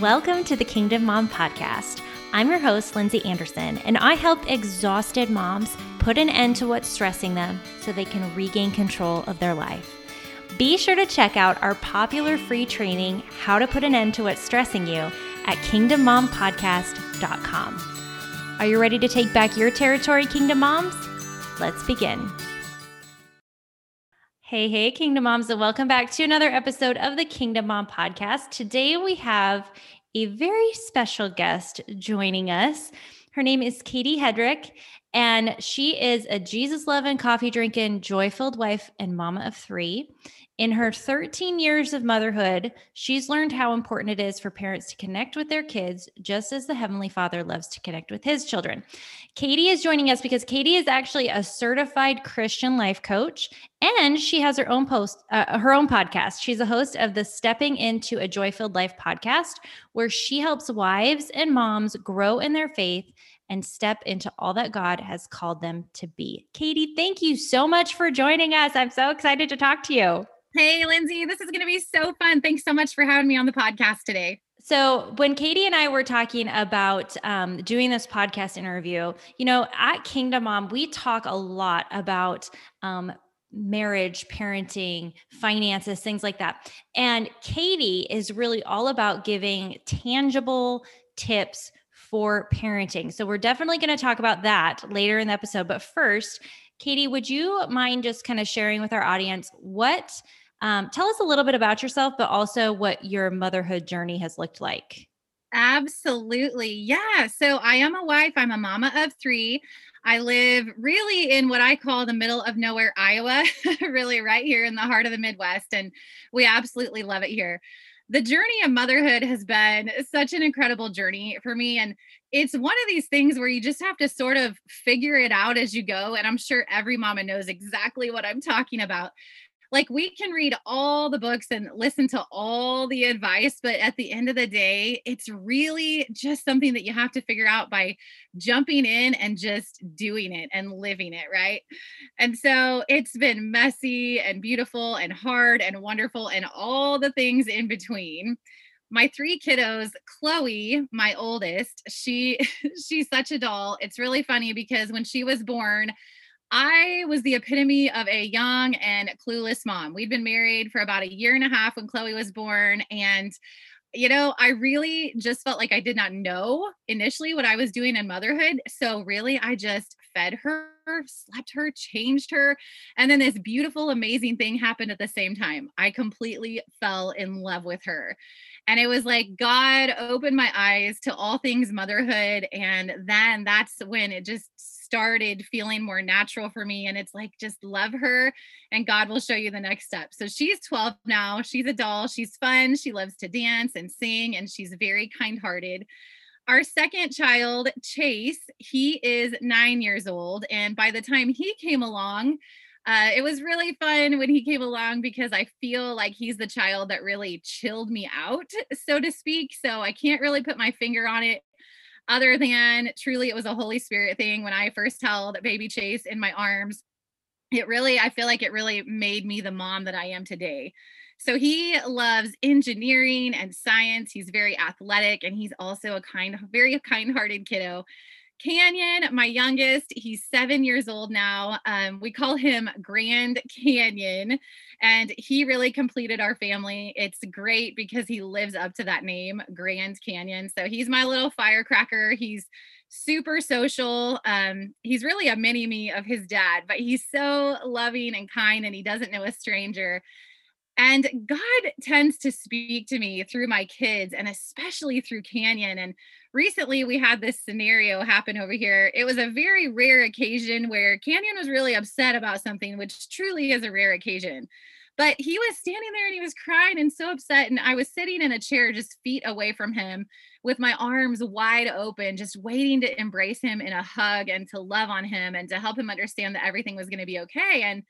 Welcome to the Kingdom Mom Podcast. I'm your host, Lindsay Anderson, and I help exhausted moms put an end to what's stressing them so they can regain control of their life. Be sure to check out our popular free training, How to Put an End to What's Stressing You, at kingdommompodcast.com. Are you ready to take back your territory, Kingdom Moms? Let's begin. Hey, hey, Kingdom Moms, and welcome back to another episode of the Kingdom Mom Podcast. Today we have a very special guest joining us. Her name is Katie Hedrick, and she is a Jesus loving, coffee drinking, joy filled wife and mama of three. In her 13 years of motherhood, she's learned how important it is for parents to connect with their kids, just as the Heavenly Father loves to connect with his children. Katie is joining us because Katie is actually a certified Christian life coach, and she has her own post, uh, her own podcast. She's a host of the Stepping into a Joy Filled Life podcast, where she helps wives and moms grow in their faith and step into all that God has called them to be. Katie, thank you so much for joining us. I'm so excited to talk to you. Hey, Lindsay, this is going to be so fun. Thanks so much for having me on the podcast today. So, when Katie and I were talking about um, doing this podcast interview, you know, at Kingdom Mom, we talk a lot about um, marriage, parenting, finances, things like that. And Katie is really all about giving tangible tips for parenting. So, we're definitely going to talk about that later in the episode. But first, Katie, would you mind just kind of sharing with our audience what um, tell us a little bit about yourself, but also what your motherhood journey has looked like. Absolutely. Yeah. So I am a wife, I'm a mama of three. I live really in what I call the middle of nowhere, Iowa, really right here in the heart of the Midwest. And we absolutely love it here. The journey of motherhood has been such an incredible journey for me. And it's one of these things where you just have to sort of figure it out as you go. And I'm sure every mama knows exactly what I'm talking about like we can read all the books and listen to all the advice but at the end of the day it's really just something that you have to figure out by jumping in and just doing it and living it right? And so it's been messy and beautiful and hard and wonderful and all the things in between. My three kiddos chloe my oldest she she's such a doll. It's really funny because when she was born I was the epitome of a young and clueless mom. We'd been married for about a year and a half when Chloe was born. And, you know, I really just felt like I did not know initially what I was doing in motherhood. So, really, I just fed her, slept her, changed her. And then this beautiful, amazing thing happened at the same time. I completely fell in love with her. And it was like God opened my eyes to all things motherhood. And then that's when it just started feeling more natural for me. And it's like, just love her and God will show you the next step. So she's 12 now. She's a doll. She's fun. She loves to dance and sing, and she's very kind hearted. Our second child, Chase, he is nine years old. And by the time he came along, uh, it was really fun when he came along because I feel like he's the child that really chilled me out, so to speak. So I can't really put my finger on it other than truly it was a Holy Spirit thing when I first held baby Chase in my arms. It really, I feel like it really made me the mom that I am today. So he loves engineering and science. He's very athletic and he's also a kind, very kind hearted kiddo. Canyon, my youngest, he's seven years old now. Um, we call him Grand Canyon, and he really completed our family. It's great because he lives up to that name, Grand Canyon. So he's my little firecracker. He's super social. Um, he's really a mini me of his dad, but he's so loving and kind, and he doesn't know a stranger. And God tends to speak to me through my kids and especially through Canyon. And recently we had this scenario happen over here. It was a very rare occasion where Canyon was really upset about something, which truly is a rare occasion. But he was standing there and he was crying and so upset. And I was sitting in a chair just feet away from him with my arms wide open, just waiting to embrace him in a hug and to love on him and to help him understand that everything was going to be okay. And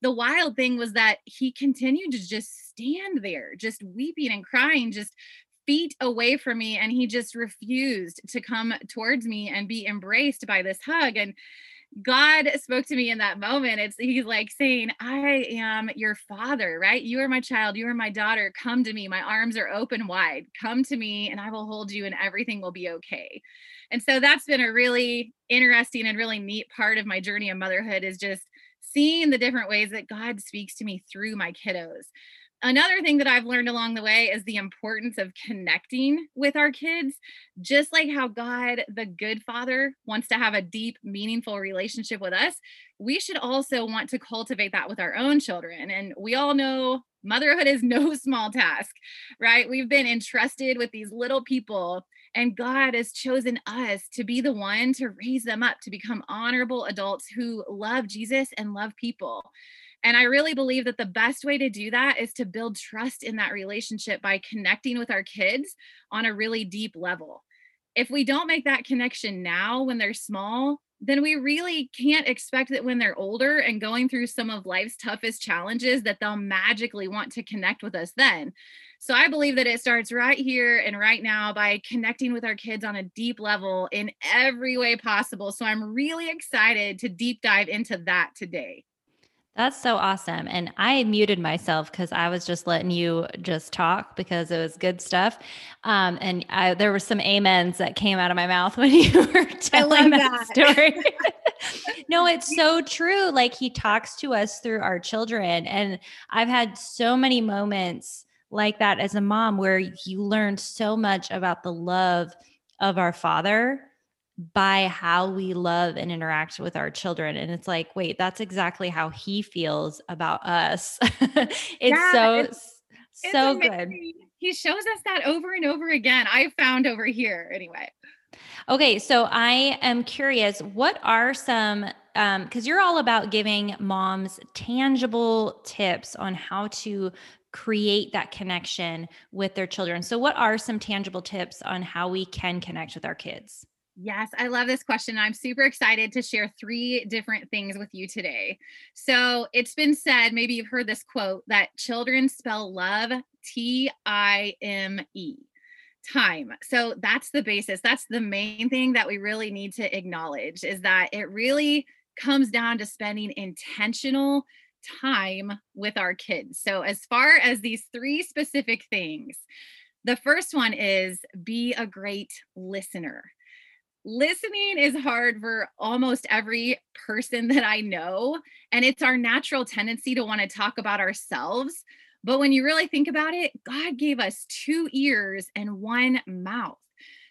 the wild thing was that he continued to just stand there, just weeping and crying, just feet away from me. And he just refused to come towards me and be embraced by this hug. And God spoke to me in that moment. It's he's like saying, I am your father, right? You are my child, you are my daughter. Come to me. My arms are open wide. Come to me and I will hold you and everything will be okay. And so that's been a really interesting and really neat part of my journey of motherhood is just seeing the different ways that God speaks to me through my kiddos another thing that I've learned along the way is the importance of connecting with our kids, just like how God, the good father, wants to have a deep, meaningful relationship with us. We should also want to cultivate that with our own children. And we all know motherhood is no small task, right? We've been entrusted with these little people. And God has chosen us to be the one to raise them up to become honorable adults who love Jesus and love people. And I really believe that the best way to do that is to build trust in that relationship by connecting with our kids on a really deep level. If we don't make that connection now when they're small, then we really can't expect that when they're older and going through some of life's toughest challenges that they'll magically want to connect with us then. So I believe that it starts right here and right now by connecting with our kids on a deep level in every way possible. So I'm really excited to deep dive into that today. That's so awesome. And I muted myself because I was just letting you just talk because it was good stuff. Um, and I, there were some amens that came out of my mouth when you were telling that, that story. no, it's so true. Like he talks to us through our children. And I've had so many moments like that as a mom where you learn so much about the love of our father by how we love and interact with our children. And it's like, wait, that's exactly how he feels about us. it's yeah, so, it's, so it's good. He shows us that over and over again. I found over here anyway. Okay, so I am curious, what are some um cuz you're all about giving moms tangible tips on how to create that connection with their children. So what are some tangible tips on how we can connect with our kids? Yes, I love this question. I'm super excited to share three different things with you today. So, it's been said, maybe you've heard this quote, that children spell love T I M E, time. So, that's the basis. That's the main thing that we really need to acknowledge is that it really comes down to spending intentional time with our kids. So, as far as these three specific things, the first one is be a great listener listening is hard for almost every person that I know. And it's our natural tendency to want to talk about ourselves. But when you really think about it, God gave us two ears and one mouth.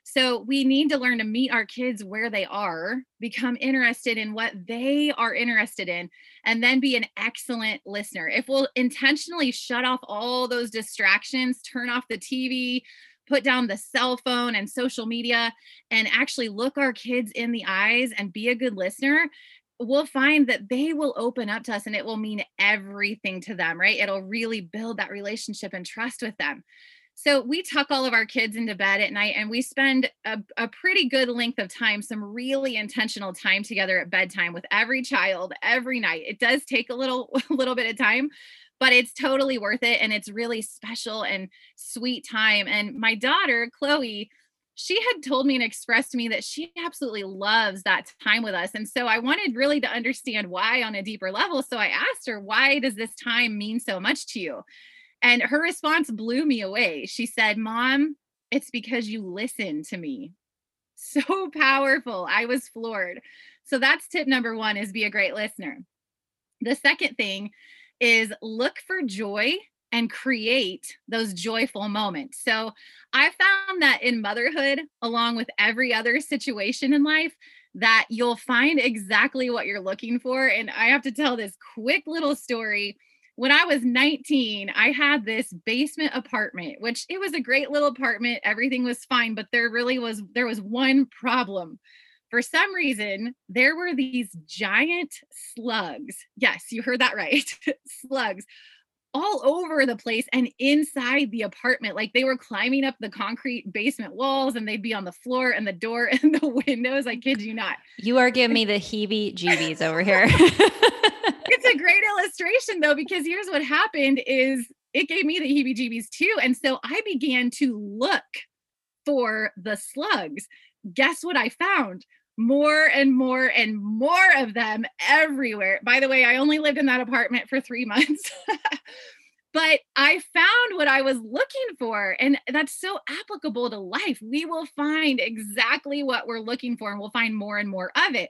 So we need to learn to meet our kids where they are, become interested in what they are interested in, and then be an excellent listener. If we'll intentionally shut off all those distractions, turn off the TV, put down the cell phone and social media and actually look our kids in the eyes and be a good listener we'll find that they will open up to us and it will mean everything to them right it'll really build that relationship and trust with them so we tuck all of our kids into bed at night and we spend a, a, pretty good length of time, some really intentional time together at bedtime with every child every night. It does take a little, a little bit of time, but it's totally worth it. And it's really special and sweet time. And my daughter, Chloe, she had told me and expressed to me that she absolutely loves that time with us. And so I wanted really to understand why on a deeper level. So I asked her, why does this time mean so much to you? And her response blew me away. She said, Mom, it's because you listen to me. So powerful. I was floored. So that's tip number one is be a great listener. The second thing is look for joy and create those joyful moments. So I found that in motherhood, along with every other situation in life, that you'll find exactly what you're looking for. And I have to tell this quick little story. When I was 19, I had this basement apartment, which it was a great little apartment. Everything was fine, but there really was there was one problem for some reason, there were these giant slugs. Yes, you heard that right. slugs all over the place and inside the apartment. Like they were climbing up the concrete basement walls and they'd be on the floor and the door and the windows. I kid you not. You are giving me the heebie jeebies over here. it's a great illustration though, because here's what happened is it gave me the heebie jeebies too. And so I began to look for the slugs. Guess what I found? More and more and more of them everywhere. By the way, I only lived in that apartment for three months. but I found what I was looking for. And that's so applicable to life. We will find exactly what we're looking for and we'll find more and more of it.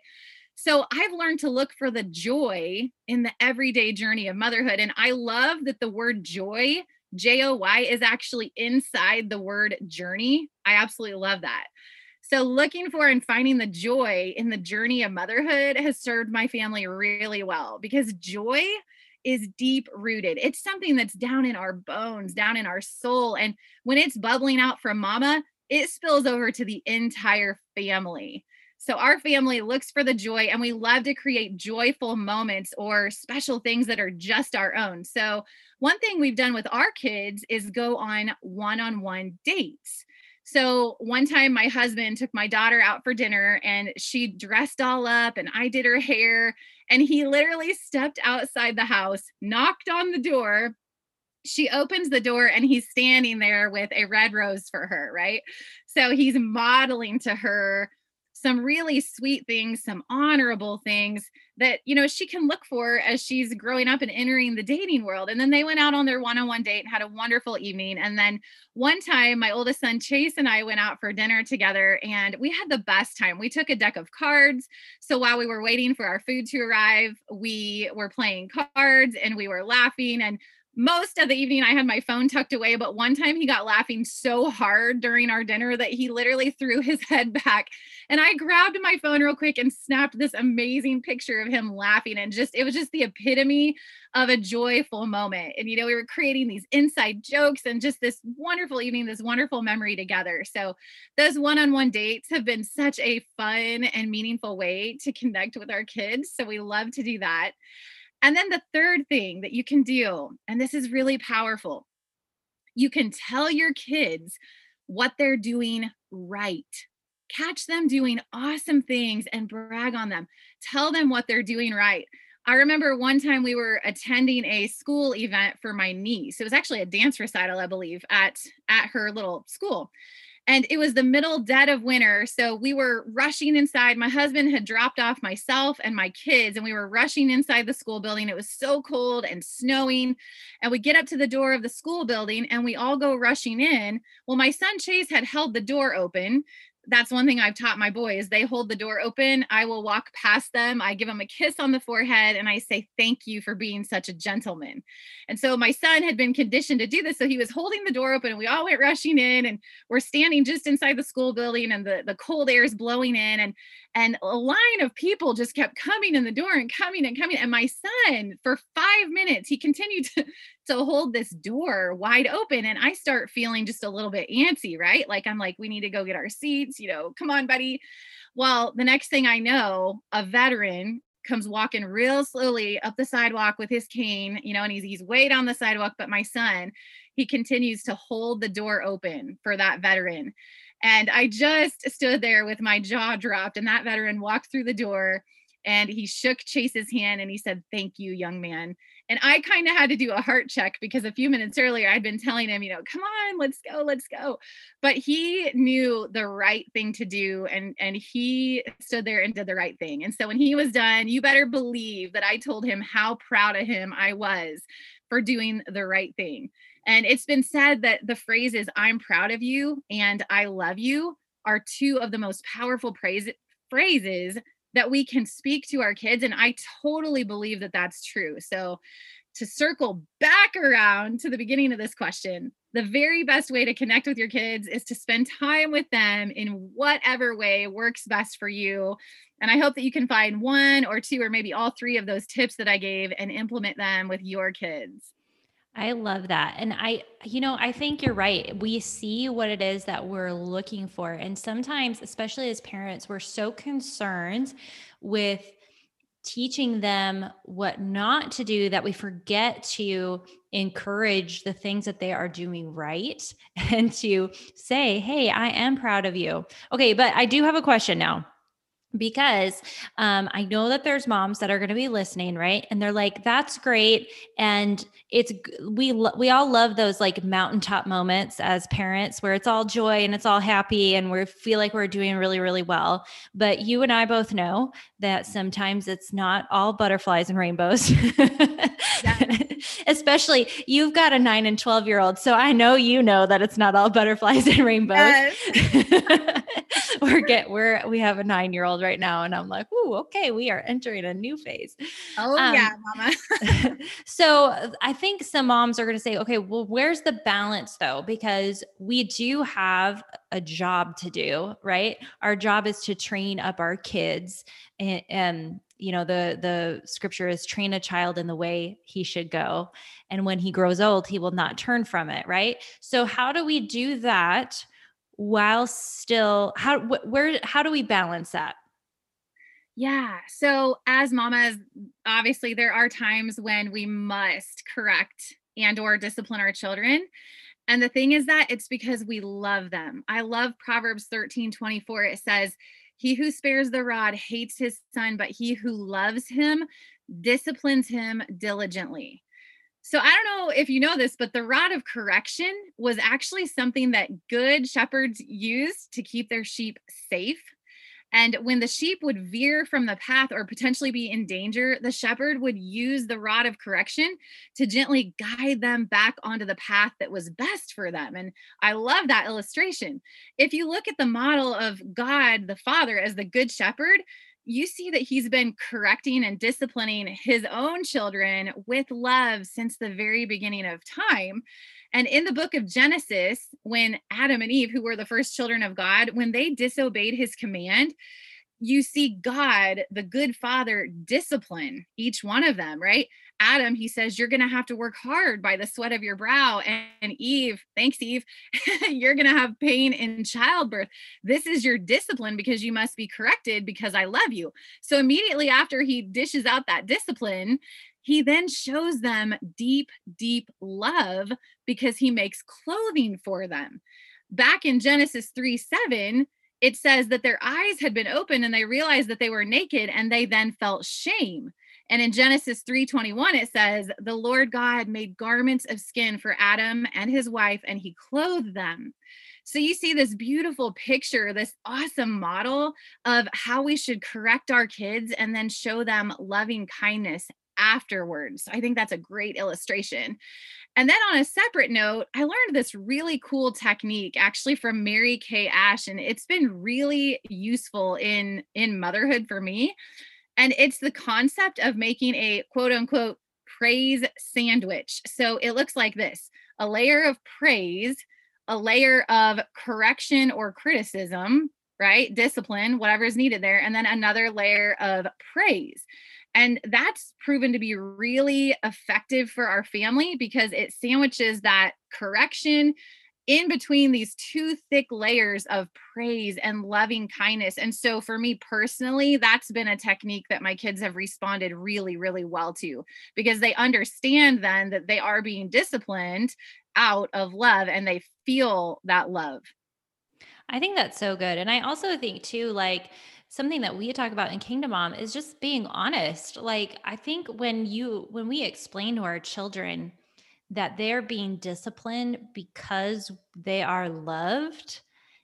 So I've learned to look for the joy in the everyday journey of motherhood. And I love that the word joy, J O Y, is actually inside the word journey. I absolutely love that. So, looking for and finding the joy in the journey of motherhood has served my family really well because joy is deep rooted. It's something that's down in our bones, down in our soul. And when it's bubbling out from mama, it spills over to the entire family. So our family looks for the joy and we love to create joyful moments or special things that are just our own. So one thing we've done with our kids is go on one-on-one dates. So one time my husband took my daughter out for dinner and she dressed all up and I did her hair and he literally stepped outside the house, knocked on the door. She opens the door and he's standing there with a red rose for her, right? So he's modeling to her some really sweet things, some honorable things that, you know, she can look for as she's growing up and entering the dating world. And then they went out on their one on one date and had a wonderful evening. And then one time, my oldest son, Chase, and I went out for dinner together and we had the best time. We took a deck of cards. So while we were waiting for our food to arrive, we were playing cards and we were laughing. And most of the evening I had my phone tucked away, but one time he got laughing so hard during our dinner that he literally threw his head back. And I grabbed my phone real quick and snapped this amazing picture of him laughing. And just, it was just the epitome of a joyful moment. And, you know, we were creating these inside jokes and just this wonderful evening, this wonderful memory together. So, those one on one dates have been such a fun and meaningful way to connect with our kids. So, we love to do that. And then the third thing that you can do, and this is really powerful, you can tell your kids what they're doing right. Catch them doing awesome things and brag on them. Tell them what they're doing right. I remember one time we were attending a school event for my niece. It was actually a dance recital, I believe, at at her little school and it was the middle dead of winter. So we were rushing inside. My husband had dropped off myself and my kids and we were rushing inside the school building. It was so cold and snowing and we get up to the door of the school building and we all go rushing in. Well my son chase had held the door open that's one thing I've taught my boys. They hold the door open. I will walk past them. I give them a kiss on the forehead and I say, Thank you for being such a gentleman. And so my son had been conditioned to do this. So he was holding the door open and we all went rushing in and we're standing just inside the school building and the, the cold air is blowing in. And and a line of people just kept coming in the door and coming and coming. And my son, for five minutes, he continued to, to hold this door wide open. And I start feeling just a little bit antsy, right? Like, I'm like, we need to go get our seats, you know, come on, buddy. Well, the next thing I know, a veteran comes walking real slowly up the sidewalk with his cane, you know, and he's he's way down the sidewalk. But my son, he continues to hold the door open for that veteran. And I just stood there with my jaw dropped, and that veteran walked through the door and he shook Chase's hand and he said, Thank you, young man. And I kind of had to do a heart check because a few minutes earlier I'd been telling him, you know, come on, let's go, let's go. But he knew the right thing to do and and he stood there and did the right thing. And so when he was done, you better believe that I told him how proud of him I was for doing the right thing. And it's been said that the phrases I'm proud of you and I love you are two of the most powerful praise, phrases that we can speak to our kids. And I totally believe that that's true. So, to circle back around to the beginning of this question, the very best way to connect with your kids is to spend time with them in whatever way works best for you. And I hope that you can find one or two or maybe all three of those tips that I gave and implement them with your kids. I love that. And I, you know, I think you're right. We see what it is that we're looking for. And sometimes, especially as parents, we're so concerned with teaching them what not to do that we forget to encourage the things that they are doing right and to say, Hey, I am proud of you. Okay. But I do have a question now. Because um, I know that there's moms that are going to be listening, right? And they're like, "That's great," and it's we we all love those like mountaintop moments as parents where it's all joy and it's all happy and we feel like we're doing really really well. But you and I both know that sometimes it's not all butterflies and rainbows. Especially you've got a nine and twelve year old, so I know you know that it's not all butterflies and rainbows. Yes. we're get we're we have a nine year old right now, and I'm like, oh, okay, we are entering a new phase. Oh um, yeah, mama. so I think some moms are going to say, okay, well, where's the balance though? Because we do have a job to do, right? Our job is to train up our kids, and, and you know the the scripture is train a child in the way he should go and when he grows old he will not turn from it right so how do we do that while still how where how do we balance that yeah so as mamas obviously there are times when we must correct and or discipline our children and the thing is that it's because we love them i love proverbs 13 24 it says he who spares the rod hates his son but he who loves him disciplines him diligently so I don't know if you know this, but the rod of correction was actually something that good shepherds used to keep their sheep safe. And when the sheep would veer from the path or potentially be in danger, the shepherd would use the rod of correction to gently guide them back onto the path that was best for them. And I love that illustration. If you look at the model of God the Father as the good shepherd, you see that he's been correcting and disciplining his own children with love since the very beginning of time. And in the book of Genesis, when Adam and Eve, who were the first children of God, when they disobeyed his command, you see God, the good father, discipline each one of them, right? Adam, he says, You're going to have to work hard by the sweat of your brow. And Eve, thanks, Eve, you're going to have pain in childbirth. This is your discipline because you must be corrected because I love you. So immediately after he dishes out that discipline, he then shows them deep, deep love because he makes clothing for them. Back in Genesis 3 7, it says that their eyes had been opened and they realized that they were naked and they then felt shame. And in Genesis 3:21 it says, "The Lord God made garments of skin for Adam and his wife and he clothed them." So you see this beautiful picture, this awesome model of how we should correct our kids and then show them loving kindness afterwards. I think that's a great illustration. And then on a separate note, I learned this really cool technique actually from Mary Kay Ash and it's been really useful in in motherhood for me. And it's the concept of making a quote unquote praise sandwich. So it looks like this a layer of praise, a layer of correction or criticism, right? Discipline, whatever is needed there, and then another layer of praise. And that's proven to be really effective for our family because it sandwiches that correction in between these two thick layers of praise and loving kindness. And so, for me personally, that's been a technique that my kids have responded really, really well to because they understand then that they are being disciplined out of love and they feel that love. I think that's so good. And I also think, too, like, something that we talk about in Kingdom Mom is just being honest. Like, I think when you, when we explain to our children, that they're being disciplined because they are loved,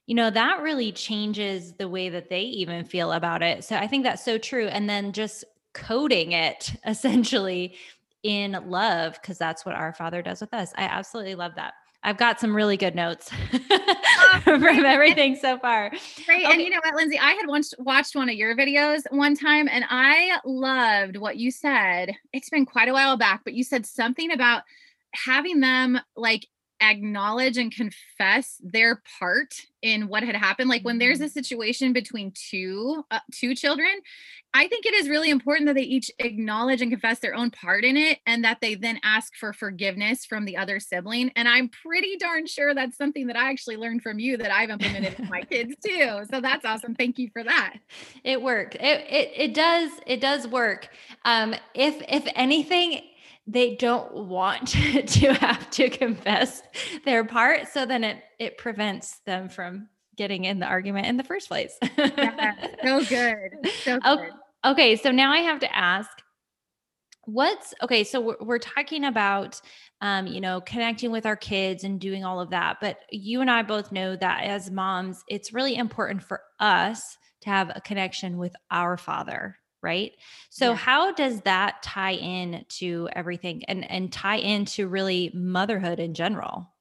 you know, that really changes the way that they even feel about it. So I think that's so true. And then just coding it essentially in love, because that's what our father does with us. I absolutely love that. I've got some really good notes oh, from everything so far. Great. Okay. And you know what, Lindsay, I had once watched one of your videos one time and I loved what you said. It's been quite a while back, but you said something about having them like acknowledge and confess their part in what had happened. Like when there's a mm-hmm. situation between two uh, two children i think it is really important that they each acknowledge and confess their own part in it and that they then ask for forgiveness from the other sibling. And i'm pretty darn sure that's something that i actually learned from you that i've implemented with my kids too. So that's awesome. Thank you for that. It worked. It it, it does it does work. Um if if anything they don't want to have to confess their part so then it it prevents them from getting in the argument in the first place. yeah, so good. So good. Okay, so now I have to ask what's okay so we're, we're talking about um, you know connecting with our kids and doing all of that but you and i both know that as moms it's really important for us to have a connection with our father right so yeah. how does that tie in to everything and and tie into really motherhood in general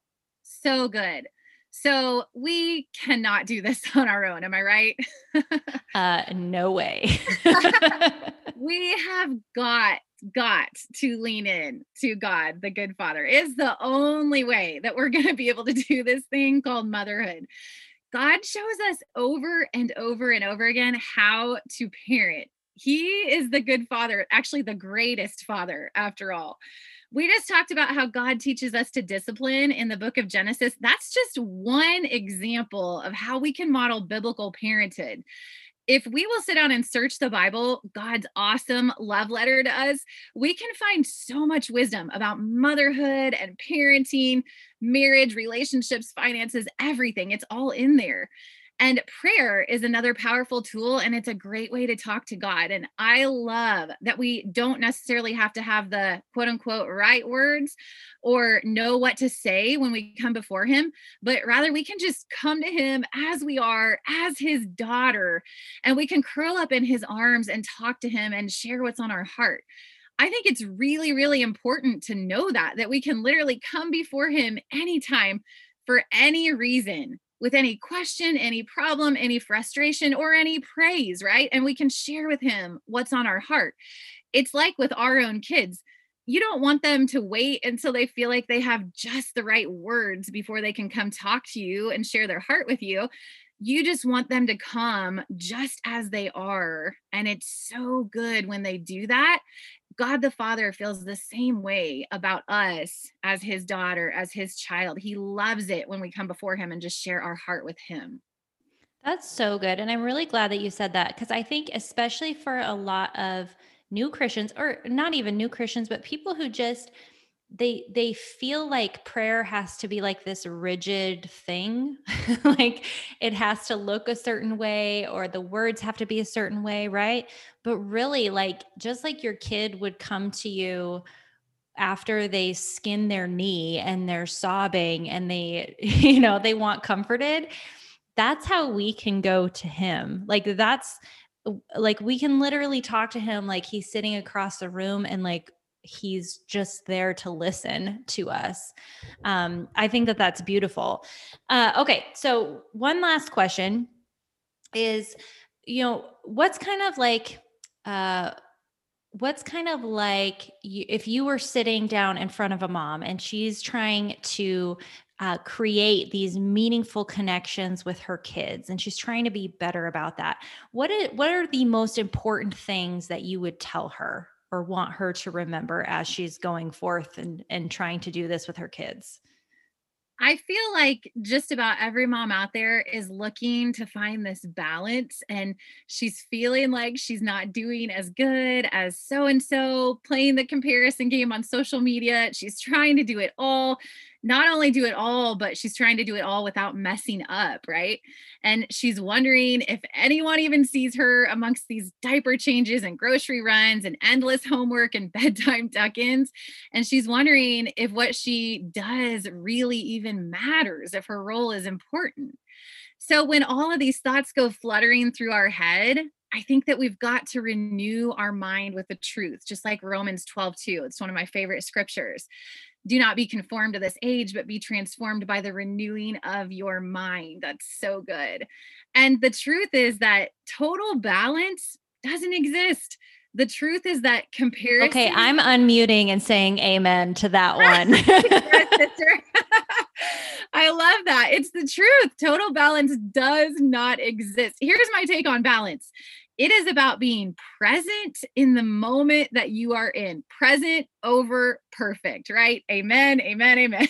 so good so we cannot do this on our own am i right uh no way we have got got to lean in to God, the good father, is the only way that we're going to be able to do this thing called motherhood. God shows us over and over and over again how to parent. He is the good father, actually, the greatest father, after all. We just talked about how God teaches us to discipline in the book of Genesis. That's just one example of how we can model biblical parenthood if we will sit down and search the Bible, God's awesome love letter to us, we can find so much wisdom about motherhood and parenting, marriage, relationships, finances, everything. It's all in there. And prayer is another powerful tool, and it's a great way to talk to God. And I love that we don't necessarily have to have the quote unquote right words or know what to say when we come before Him, but rather we can just come to Him as we are, as His daughter, and we can curl up in His arms and talk to Him and share what's on our heart. I think it's really, really important to know that, that we can literally come before Him anytime for any reason with any question, any problem, any frustration, or any praise, right? And we can share with him what's on our heart. It's like with our own kids. You don't want them to wait until they feel like they have just the right words before they can come talk to you and share their heart with you. You just want them to come just as they are. And it's so good when they do that. God the Father feels the same way about us as his daughter, as his child. He loves it when we come before him and just share our heart with him. That's so good. And I'm really glad that you said that because I think, especially for a lot of new Christians, or not even new Christians, but people who just, they they feel like prayer has to be like this rigid thing. Like it has to look a certain way or the words have to be a certain way right? But really like just like your kid would come to you after they skin their knee and they're sobbing and they you know they want comforted that's how we can go to him. Like that's like we can literally talk to him like he's sitting across the room and like he's just there to listen to us. Um, I think that that's beautiful. Uh, okay, so one last question is, you know, what's kind of like, uh, what's kind of like you, if you were sitting down in front of a mom and she's trying to uh, create these meaningful connections with her kids and she's trying to be better about that what is, what are the most important things that you would tell her or want her to remember as she's going forth and and trying to do this with her kids I feel like just about every mom out there is looking to find this balance and she's feeling like she's not doing as good as so and so playing the comparison game on social media. She's trying to do it all not only do it all, but she's trying to do it all without messing up, right? And she's wondering if anyone even sees her amongst these diaper changes and grocery runs and endless homework and bedtime tuck ins. And she's wondering if what she does really even matters, if her role is important. So when all of these thoughts go fluttering through our head, I think that we've got to renew our mind with the truth, just like Romans 12, 2. It's one of my favorite scriptures do not be conformed to this age, but be transformed by the renewing of your mind. That's so good. And the truth is that total balance doesn't exist. The truth is that comparison. Okay, I'm unmuting and saying amen to that one. I love that. It's the truth. Total balance does not exist. Here's my take on balance it is about being present in the moment that you are in, present over perfect, right? Amen, amen, amen.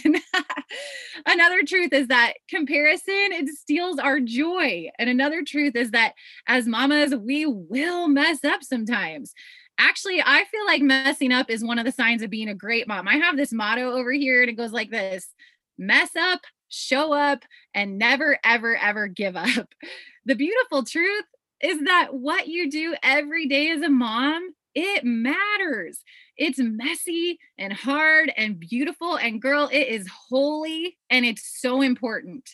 another truth is that comparison it steals our joy. And another truth is that as mamas, we will mess up sometimes. Actually, I feel like messing up is one of the signs of being a great mom. I have this motto over here and it goes like this mess up, show up, and never, ever, ever give up. The beautiful truth is that what you do every day as a mom, it matters. It's messy and hard and beautiful. And girl, it is holy and it's so important.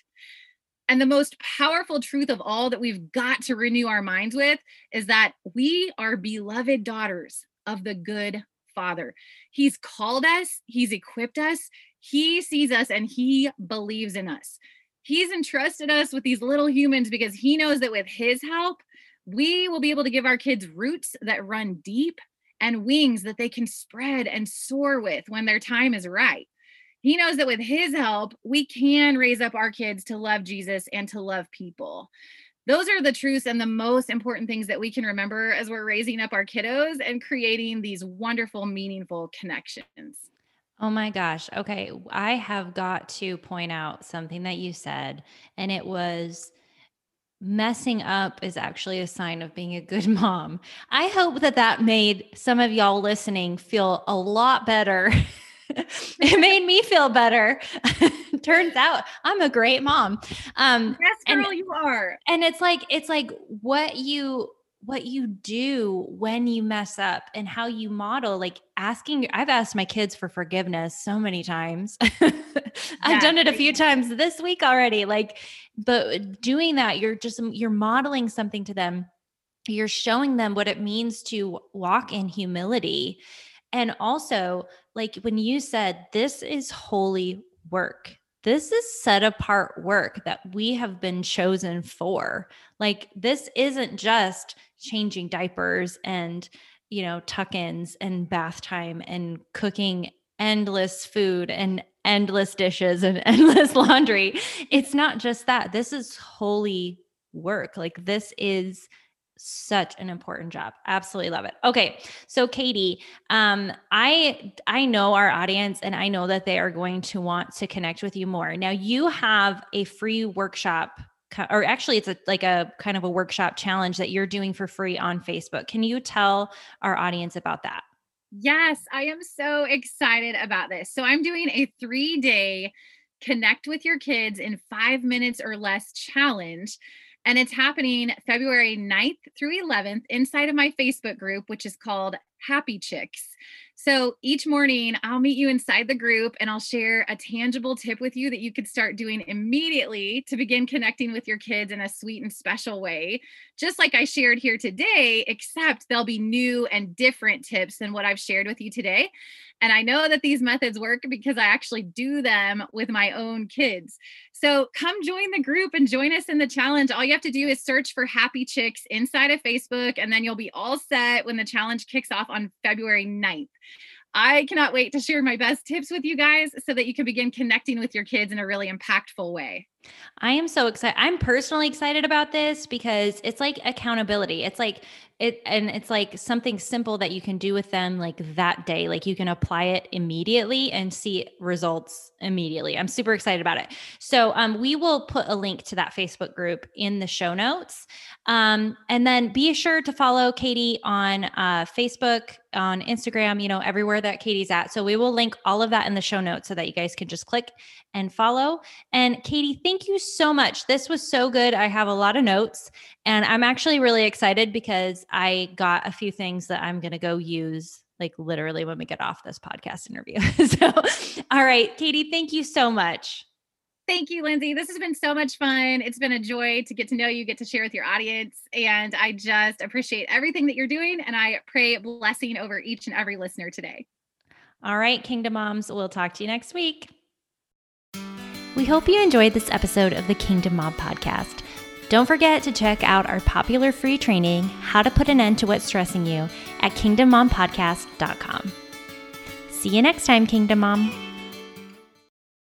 And the most powerful truth of all that we've got to renew our minds with is that we are beloved daughters of the good Father. He's called us, He's equipped us, He sees us, and He believes in us. He's entrusted us with these little humans because He knows that with His help, we will be able to give our kids roots that run deep and wings that they can spread and soar with when their time is right. He knows that with his help, we can raise up our kids to love Jesus and to love people. Those are the truths and the most important things that we can remember as we're raising up our kiddos and creating these wonderful, meaningful connections. Oh my gosh. Okay. I have got to point out something that you said, and it was messing up is actually a sign of being a good mom. I hope that that made some of y'all listening feel a lot better. it made me feel better. Turns out I'm a great mom. Um, yes, girl, and, you are. And it's like it's like what you what you do when you mess up and how you model like asking i've asked my kids for forgiveness so many times. I've done it a few times this week already like but doing that you're just you're modeling something to them. You're showing them what it means to walk in humility. And also like when you said this is holy work this is set apart work that we have been chosen for. Like, this isn't just changing diapers and, you know, tuck ins and bath time and cooking endless food and endless dishes and endless laundry. It's not just that. This is holy work. Like, this is such an important job. Absolutely love it. Okay so katie um i i know our audience and i know that they are going to want to connect with you more. Now you have a free workshop or actually it's a like a kind of a workshop challenge that you're doing for free on facebook. Can you tell our audience about that? Yes i am so excited about this. So i'm doing a three day connect with your kids in five minutes or less challenge and it's happening February 9th through 11th inside of my Facebook group, which is called Happy Chicks. So each morning, I'll meet you inside the group and I'll share a tangible tip with you that you could start doing immediately to begin connecting with your kids in a sweet and special way. Just like I shared here today, except they'll be new and different tips than what I've shared with you today. And I know that these methods work because I actually do them with my own kids. So come join the group and join us in the challenge. All you have to do is search for Happy Chicks inside of Facebook, and then you'll be all set when the challenge kicks off on February 9th. I cannot wait to share my best tips with you guys so that you can begin connecting with your kids in a really impactful way. I am so excited. I'm personally excited about this because it's like accountability. It's like it and it's like something simple that you can do with them like that day. Like you can apply it immediately and see results immediately. I'm super excited about it. So um, we will put a link to that facebook group in the show notes. Um, and then be sure to follow katie on uh, facebook on instagram you know everywhere that katie's at. So we will link all of that in the show notes so that you guys can just click and follow. And katie thank you so much. This was so good. I have a lot of notes and i'm actually really excited because I got a few things that I'm going to go use like literally when we get off this podcast interview. so, all right, Katie, thank you so much. Thank you, Lindsay. This has been so much fun. It's been a joy to get to know you, get to share with your audience. And I just appreciate everything that you're doing. And I pray blessing over each and every listener today. All right, Kingdom Moms, we'll talk to you next week. We hope you enjoyed this episode of the Kingdom Mom podcast. Don't forget to check out our popular free training, How to Put an End to What's Stressing You, at kingdommompodcast.com. See you next time, Kingdom Mom.